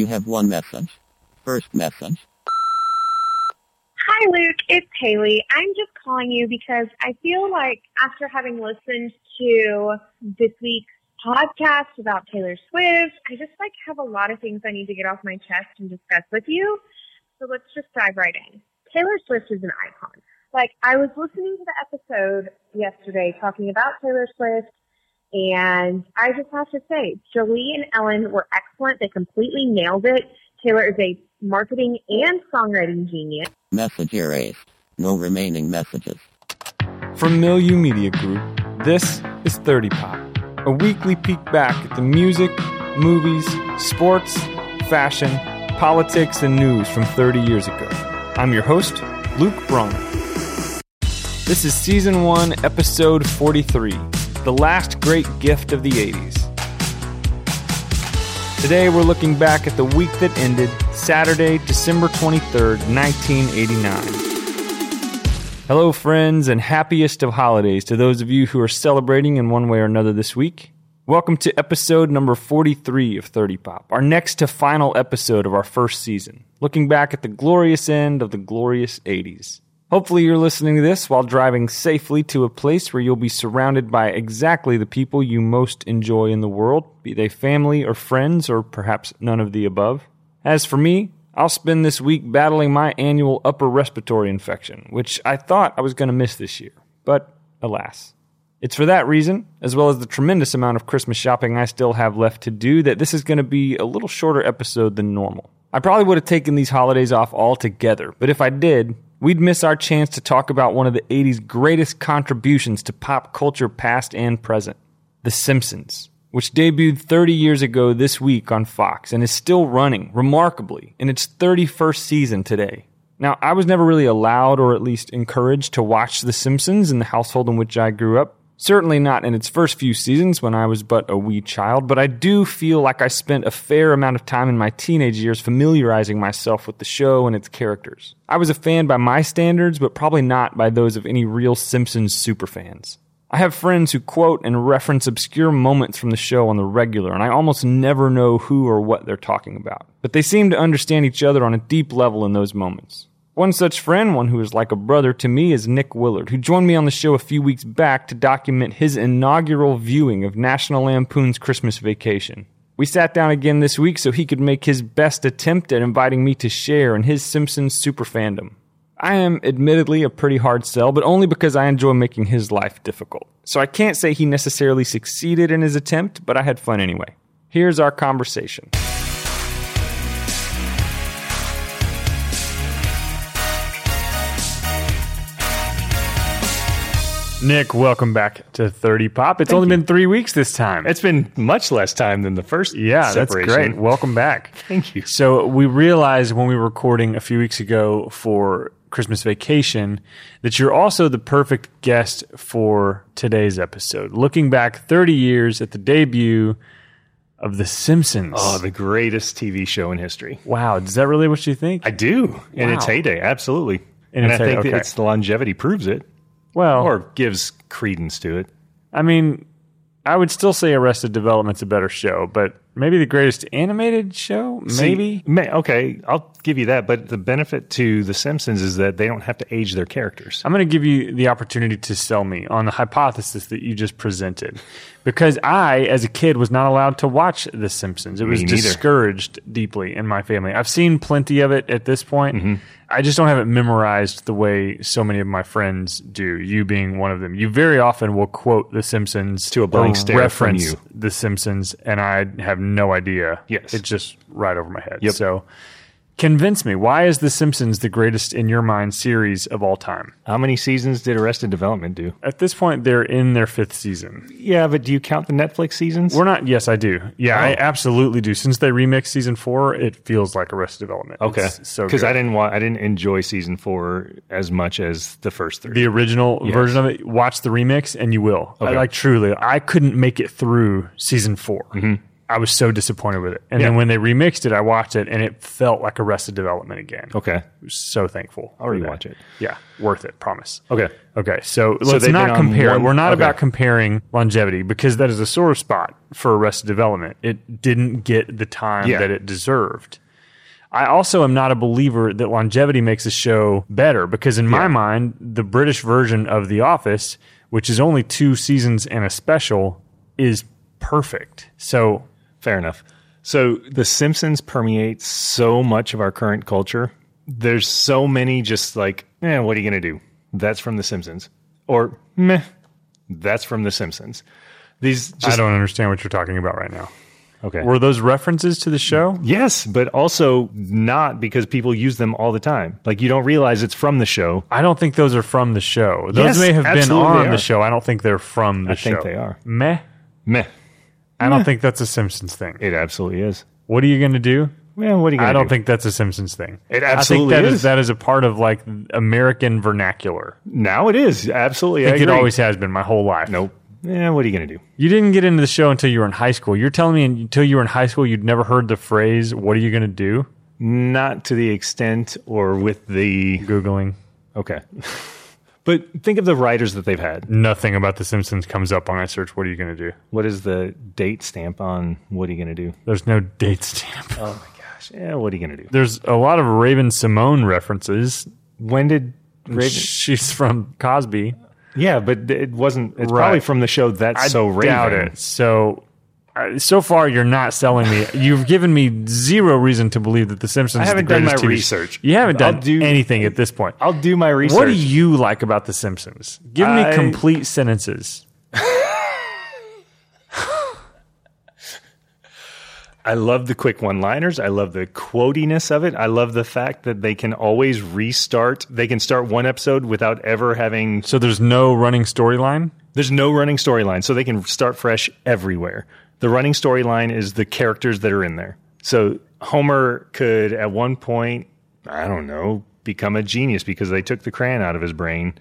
You have one message. First message. Hi, Luke. It's Haley. I'm just calling you because I feel like after having listened to this week's podcast about Taylor Swift, I just like have a lot of things I need to get off my chest and discuss with you. So let's just dive right in. Taylor Swift is an icon. Like I was listening to the episode yesterday talking about Taylor Swift and I just have to say, Jolie and Ellen were excellent. They completely nailed it. Taylor is a marketing and songwriting genius. Message erased. No remaining messages. From Milieu Media Group, this is 30 Pop, a weekly peek back at the music, movies, sports, fashion, politics, and news from 30 years ago. I'm your host, Luke Braun. This is Season 1, Episode 43 The Last Great Gift of the 80s. Today we're looking back at the week that ended Saturday, December 23rd, 1989. Hello, friends, and happiest of holidays to those of you who are celebrating in one way or another this week. Welcome to episode number 43 of 30 Pop, our next to final episode of our first season, looking back at the glorious end of the glorious 80s. Hopefully, you're listening to this while driving safely to a place where you'll be surrounded by exactly the people you most enjoy in the world, be they family or friends, or perhaps none of the above. As for me, I'll spend this week battling my annual upper respiratory infection, which I thought I was going to miss this year. But alas. It's for that reason, as well as the tremendous amount of Christmas shopping I still have left to do, that this is going to be a little shorter episode than normal. I probably would have taken these holidays off altogether, but if I did, we'd miss our chance to talk about one of the 80s greatest contributions to pop culture past and present The Simpsons, which debuted 30 years ago this week on Fox and is still running, remarkably, in its 31st season today. Now, I was never really allowed or at least encouraged to watch The Simpsons in the household in which I grew up. Certainly not in its first few seasons when I was but a wee child, but I do feel like I spent a fair amount of time in my teenage years familiarizing myself with the show and its characters. I was a fan by my standards, but probably not by those of any real Simpsons superfans. I have friends who quote and reference obscure moments from the show on the regular, and I almost never know who or what they're talking about. But they seem to understand each other on a deep level in those moments. One such friend, one who is like a brother to me, is Nick Willard, who joined me on the show a few weeks back to document his inaugural viewing of National Lampoon's Christmas Vacation. We sat down again this week so he could make his best attempt at inviting me to share in his Simpsons super fandom. I am admittedly a pretty hard sell, but only because I enjoy making his life difficult. So I can't say he necessarily succeeded in his attempt, but I had fun anyway. Here's our conversation. Nick, welcome back to 30 Pop. It's Thank only you. been three weeks this time. It's been much less time than the first. yeah, that's great. Welcome back. Thank you. So we realized when we were recording a few weeks ago for Christmas vacation that you're also the perfect guest for today's episode. Looking back 30 years at the debut of The Simpsons. Oh, the greatest TV show in history. wow, is that really what you think? I do in its heyday, absolutely. In and its I think heyday, that its the longevity proves it, well, or gives credence to it. I mean, I would still say Arrested Development's a better show, but maybe the greatest animated show? Maybe. See, may, okay, I'll give you that. But the benefit to The Simpsons is that they don't have to age their characters. I'm going to give you the opportunity to sell me on the hypothesis that you just presented. Because I, as a kid, was not allowed to watch The Simpsons. It was discouraged deeply in my family. I've seen plenty of it at this point. Mm-hmm. I just don't have it memorized the way so many of my friends do, you being one of them. You very often will quote The Simpsons To a blank stare from reference you. The Simpsons, and I have no idea. Yes. It's just right over my head. Yep. So Convince me. Why is The Simpsons the greatest in your mind series of all time? How many seasons did Arrested Development do? At this point, they're in their fifth season. Yeah, but do you count the Netflix seasons? We're not. Yes, I do. Yeah, I Oh. absolutely do. Since they remixed season four, it feels like Arrested Development. okay, It's so because. I didn't want I didn't enjoy season four as much as the first three. the original Yes. version of it. Watch the remix, and you will. I, like truly, I couldn't make it through season 4 mm-hmm. I was so disappointed with it. And then Mm-hmm. When they remixed it, I watched it, and it felt like Arrested Development again. okay, So thankful. I'll rewatch it. Yeah, worth it. Promise. Okay, Okay, so, let's not compare. one- We're not okay. about comparing longevity because that is a sore spot for Arrested Development. It didn't get the time Yeah. that it deserved. I also am not a believer that longevity makes a show better because, in my mind, the British version of The Office, which is only two seasons and a special, is perfect. So, fair enough. So The Simpsons permeates so much of our current culture. There's so many just like, eh, what are you gonna do? That's from The Simpsons, or meh, that's from The Simpsons. These just I don't understand what you're talking about right now. okay. Were those references to the show? Yes, but also not because people use them all the time. Like you don't realize it's from the show. I don't think those are from the show. Those Yes, may have been on the show. I don't think they're from the I show. think they are. Meh. Meh. I don't think that's a Simpsons thing. It absolutely is. What are you going to do? Well, what are you gonna I don't do? think that's a Simpsons thing. It I absolutely think that is. is. that is a part of like American vernacular. now it is absolutely. I think it agree. always has been my whole life. Nope. Yeah, what are you gonna do? You didn't get into the show until you were in high school. You're telling me until you were in high school you'd never heard the phrase "What are you going to do?" Not to the extent or with the Googling. okay. But think of the writers that they've had. Nothing about the Simpsons comes up on I search "What are you going to do?" What is the date stamp on what are you going to do? There's no date stamp. Oh my gosh. Yeah, what are you going to do? There's a lot of Raven-Symoné references. When did Raven? She's from Cosby. Yeah, but it wasn't. It's Right. probably from the show That's I So Raven. doubt it. So, so far you're not selling me. You've given me zero reason to believe that The Simpsons. I haven't done my TV research. You haven't done do- anything at this point. I'll do my research. What do you like about The Simpsons? Give me I- complete sentences. I love the quick one-liners. I love the quotiness of it. I love the fact that they can always restart. They can start one episode without ever having. So there's no running storyline. There's no running storyline, so they can start fresh everywhere. The running storyline is the characters that are in there. So Homer could, at one point, I don't know, become a genius because they took the crayon out of his brain.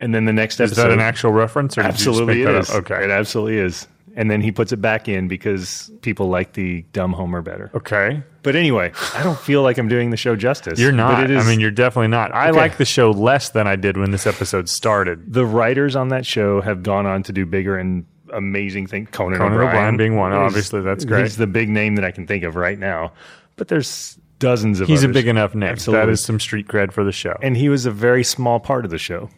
And then the next episode. Is that an actual reference? Or did you just Absolutely, it is. up? Okay. it absolutely is. And then he puts it back in because people like the dumb Homer better. Okay. But anyway, I don't feel like I'm doing the show justice. You're But not. it is, I mean, you're definitely not. I Okay. like the show less than I did when this episode started. the writers on that show have gone on to do bigger and amazing thing. Conan, Conan O'Brien, O'Brien being one. Obviously, that's great. He's the big name that I can think of right now. But there's dozens of. He's a big enough name. Absolutely. That is some street cred for the show. and he was a very small part of the show.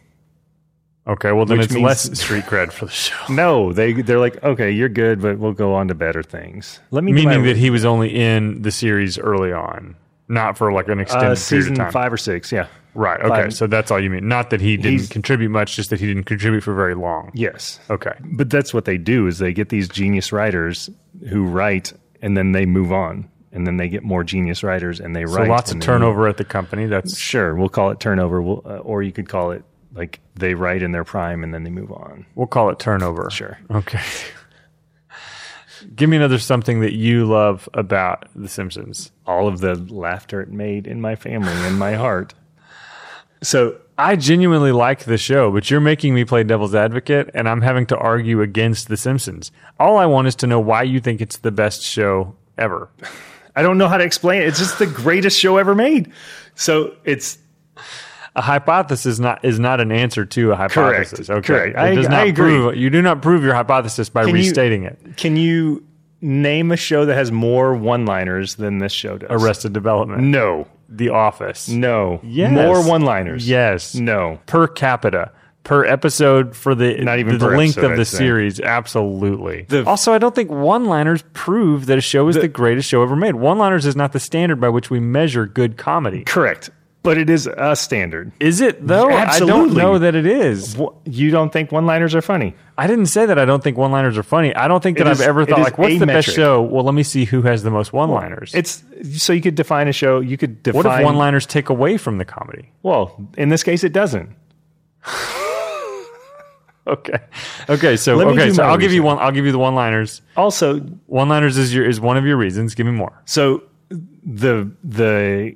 Okay, well then Which it's means- less street cred for the show. No, they they're like, okay, you're good, but we'll go on to better things. Let me Meaning my- that he was only in the series early on, not for like an extended uh, season five or six, yeah, Right. Okay. five. So that's all you mean. Not that he didn't contribute much, just that he didn't contribute for very long. yes. Okay. But that's what they do is they get these genius writers who write and then they move on. And then they get more genius writers and they write. So lots of turnover at the company. That's Sure, we'll call it turnover, we'll, uh, or you could call it like they write in their prime and then they move on. we'll call it turnover. Sure. Okay. Give me another something that you love about The Simpsons. All of the laughter it made in my family and my heart. So I genuinely like the show, but you're making me play devil's advocate, and I'm having to argue against The Simpsons. All I want is to know why you think it's the best show ever. I don't know how to explain it. It's just the greatest show ever made. So it's A hypothesis is not is not an answer to a hypothesis. Correct. Okay, Correct. It I- does I not agree. prove you do not prove your hypothesis by Can you- restating it. Can you name a show that has more one-liners than this show does? Arrested Development, No, The Office, no. Yes. More one-liners. yes, No. per capita. Per episode for the Not even the length episode, of the I'd say. series, absolutely. The- also, I don't think one-liners prove that a show is the, greatest show ever made. One-liners is not the standard by which we measure good comedy. Correct. But it is a standard. Is it though? I don't Absolutely. know that it is. You don't think one-liners are funny? I didn't say that I don't think one-liners are funny. I don't think that It I've is- ever thought like, what's the best show? Well, let me see who has the most one-liners. It's so you could define a show. You could define. what if one-liners take away from the comedy? Well, in this case, it doesn't. Okay, okay. So okay, so I'll give you one. I'll give you the one-liners. Also, One-liners is your is one of your reasons. Give me more. so the the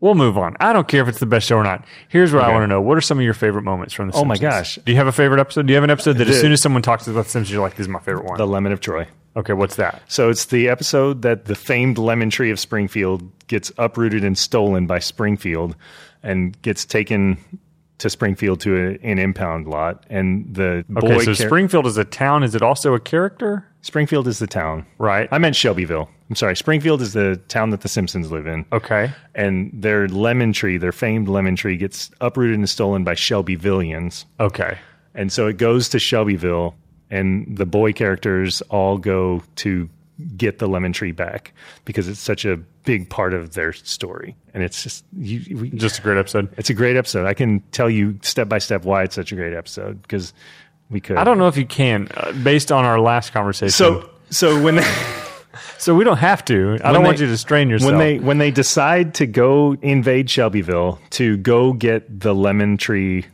We'll move on. I don't care if it's the best show or not. Here's what I want to know: What are some of your favorite moments from the? Oh my gosh. Do you have a favorite episode? Do you have an episode that as soon as someone talks about the Simpsons, you're like, "This is my favorite one." the lemon of Troy. okay, what's that? So it's the episode that the famed lemon tree of Springfield gets uprooted and stolen by Springfield and gets taken to Springfield to a, an impound lot. And the Okay, so Springfield is a town. Is it also a character? Springfield is the town. Right. I meant Shelbyville. I'm sorry. Springfield is the town that the Simpsons live in. Okay. And their lemon tree, their famed lemon tree, gets uprooted and stolen by Shelby Shelbyvillians. Okay. And so it goes to Shelbyville, and the boy characters all go to get the lemon tree back because it's such a big part of their story. And it's just, you, we, Just a great episode. it's a great episode. I can tell you step by step why it's such a great episode because we could. I don't know if you can, uh, based on our last conversation. So, so when they, so we don't have to. I when don't want you to strain yourself. When they when they decide to go invade Shelbyville to go get the lemon tree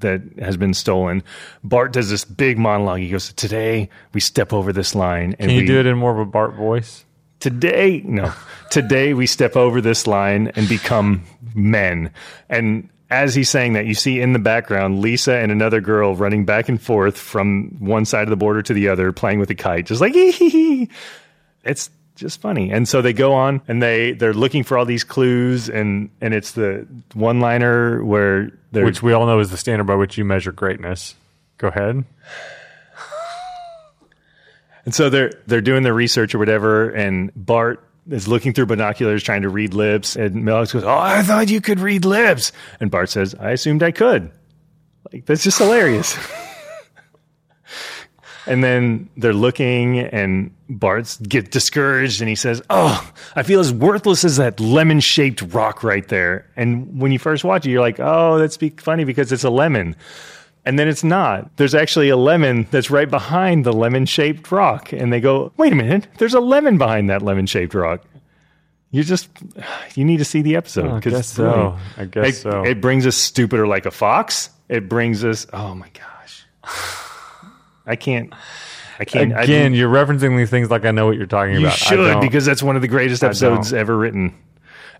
that has been stolen, Bart does this big monologue. He goes, "Today we step over this line, and can you we, do it in more of a Bart voice? today no today we step over this line and become men and as he's saying that you see in the background lisa and another girl running back and forth from one side of the border to the other playing with a kite just like hee hee hee. It's just funny and so they go on and they they're looking for all these clues and and it's the one liner where Which we all know is the standard by which you measure greatness. Go ahead. And so they're they're doing their research or whatever, and Bart is looking through binoculars trying to read lips, and Alex goes, "Oh, I thought you could read lips," and Bart says, "I assumed I could." Like that's just hilarious. and then they're looking, and Bart's get discouraged, and he says, "Oh, I feel as worthless as that lemon-shaped rock right there." And when you first watch it, you're like, "Oh, that's be funny because it's a lemon." And then it's not. There's actually a lemon that's right behind the lemon shaped rock. And they go, wait a minute, there's a lemon behind that lemon shaped rock. You just, you need to see the episode. Oh, I guess so. I guess it, so. It brings us stupider like a fox. It brings us, oh my gosh. I can't, I can't. Again, didn't- you're referencing these things like I know what you're talking you about. I should because that's one of the greatest episodes ever written.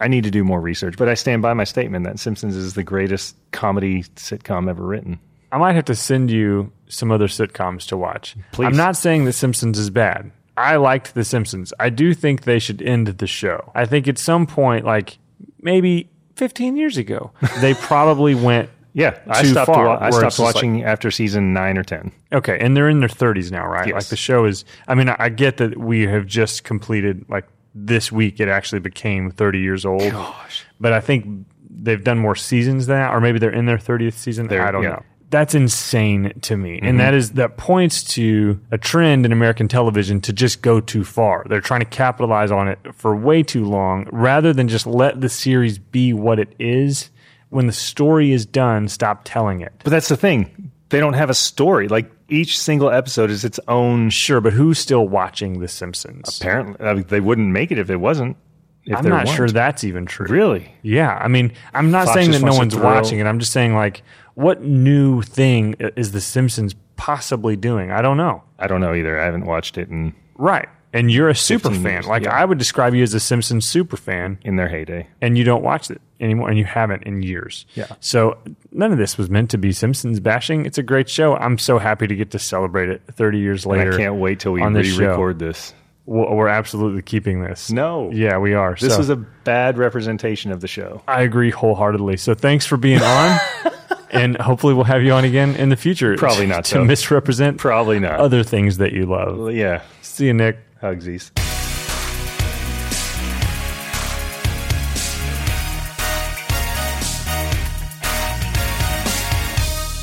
I need to do more research, but I stand by my statement that Simpsons is the greatest comedy sitcom ever written. I might have to send you some other sitcoms to watch. Please. I'm not saying The Simpsons is bad. I liked The Simpsons. I do think they should end the show. I think at some point, like maybe 15 years ago, they probably went. Yeah, I stopped. far, wa- I stopped watching after season nine or ten. Okay, and they're in their 30s now, right? Yes. Like the show is. I mean, I, I get that we have just completed like this week. It actually became 30 years old. Gosh. but I think they've done more seasons than that, or maybe they're in their 30th season. They're- I don't yeah. Mm-hmm. know. That's insane to me. And that is that points to a trend in American television to just go too far. They're trying to capitalize on it for way too long rather than just let the series be what it is. When the story is done, stop telling it. But that's the thing; they don't have a story. Like each single episode is its own. Sure, but who's still watching The Simpsons? apparently, I mean, they wouldn't make it if it wasn't. If I'm not weren't. sure that's even true. Really, Yeah, I mean, I'm not Fox saying that no one's watching it. I'm just saying, like, what new thing is The Simpsons possibly doing? I don't know. I don't know either. I haven't watched it in Right. And you're a super fan. years, Like, yeah. I would describe you as a Simpsons super fan, in their heyday. and you don't watch it anymore, and you haven't in years. Yeah. So none of this was meant to be Simpsons bashing. It's a great show. I'm so happy to get to celebrate it 30 years And later. I can't wait till we on this re-record this. We're absolutely keeping this. No. Yeah, we are. This So- is a bad representation of the show. I agree wholeheartedly. So thanks for being on, and hopefully we'll have you on again in the future. Probably not, to though. misrepresent Probably not. other things that you love. yeah, See you, Nick. Hugsies.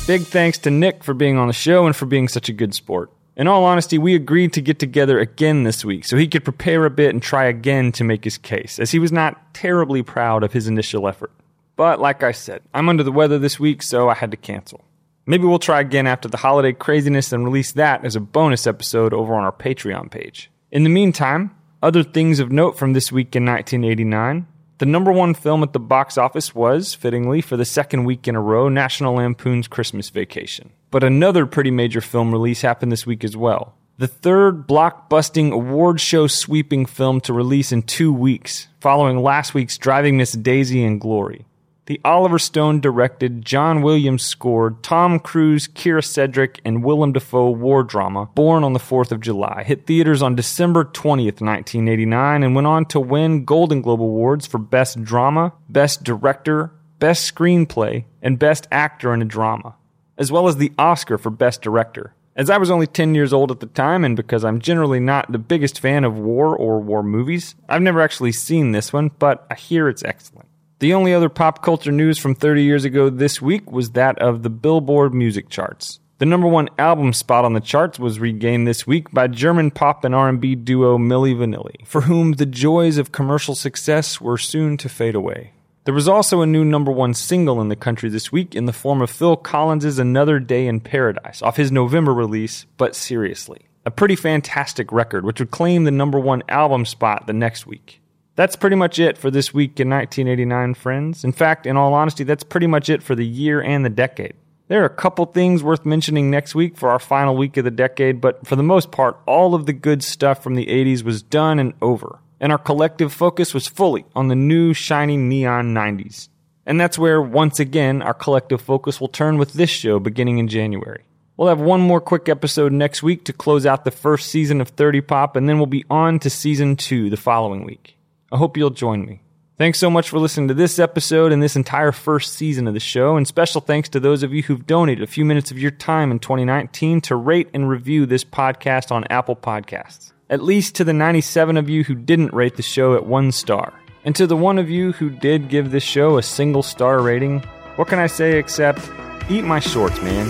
Big thanks to Nick for being on the show and for being such a good sport. In all honesty, we agreed to get together again this week so he could prepare a bit and try again to make his case, as he was not terribly proud of his initial effort. But like I said, I'm under the weather this week, so I had to cancel. Maybe we'll try again after the holiday craziness and release that as a bonus episode over on our Patreon page. In the meantime, other things of note from this week in 1989. The number one film at the box office was, fittingly, for the second week in a row, National Lampoon's Christmas Vacation. But another pretty major film release happened this week as well. The third blockbusting award show sweeping film to release in two weeks, following last week's Driving Miss Daisy and Glory the Oliver Stone directed, John Williams scored, Tom Cruise, Kyra Sedgwick, and Willem Dafoe war drama, Born on the 4th of July, hit theaters on December 20th, 1989, and went on to win Golden Globe Awards for Best Drama, Best Director, Best Screenplay, and Best Actor in a Drama, as well as the Oscar for Best Director. As I was only 10 years old at the time, and because I'm generally not the biggest fan of war or war movies, I've never actually seen this one, but I hear it's excellent. The only other pop culture news from 30 years ago this week was that of the Billboard music charts. The number one album spot on the charts was regained this week by German pop and R&B duo Milli Vanilli, for whom the joys of commercial success were soon to fade away. There was also a new number one single in the country this week in the form of Phil Collins' Another Day in Paradise off his November release, But Seriously. A pretty fantastic record, which would claim the number one album spot the next week. That's pretty much it for this week in 1989, friends. In fact, in all honesty, that's pretty much it for the year and the decade. There are a couple things worth mentioning next week for our final week of the decade, but for the most part, all of the good stuff from the 80s was done and over, and our collective focus was fully on the new, shiny neon 90s. And that's where, once again, our collective focus will turn with this show beginning in January. We'll have one more quick episode next week to close out the first season of 30 Pop, and then we'll be on to season two the following week. I hope you'll join me. Thanks so much for listening to this episode and this entire first season of the show, and special thanks to those of you who've donated a few minutes of your time in 2019 to rate and review this podcast on Apple Podcasts. At least to the 97 of you who didn't rate the show at one star. And to the one of you who did give this show a single star rating, what can I say except eat my shorts, man?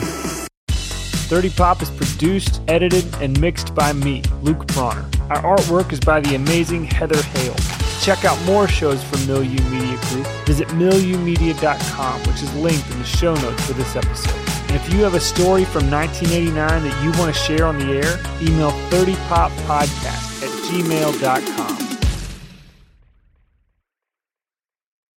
30 Pop is produced, edited, and mixed by me, Luke Bronner. Our artwork is by the amazing Heather Hale. Check out more shows from Milieu Media Group. Visit milieumedia.com, which is linked in the show notes for this episode. And if you have a story from 1989 that you want to share on the air, email 30poppodcast at gmail.com.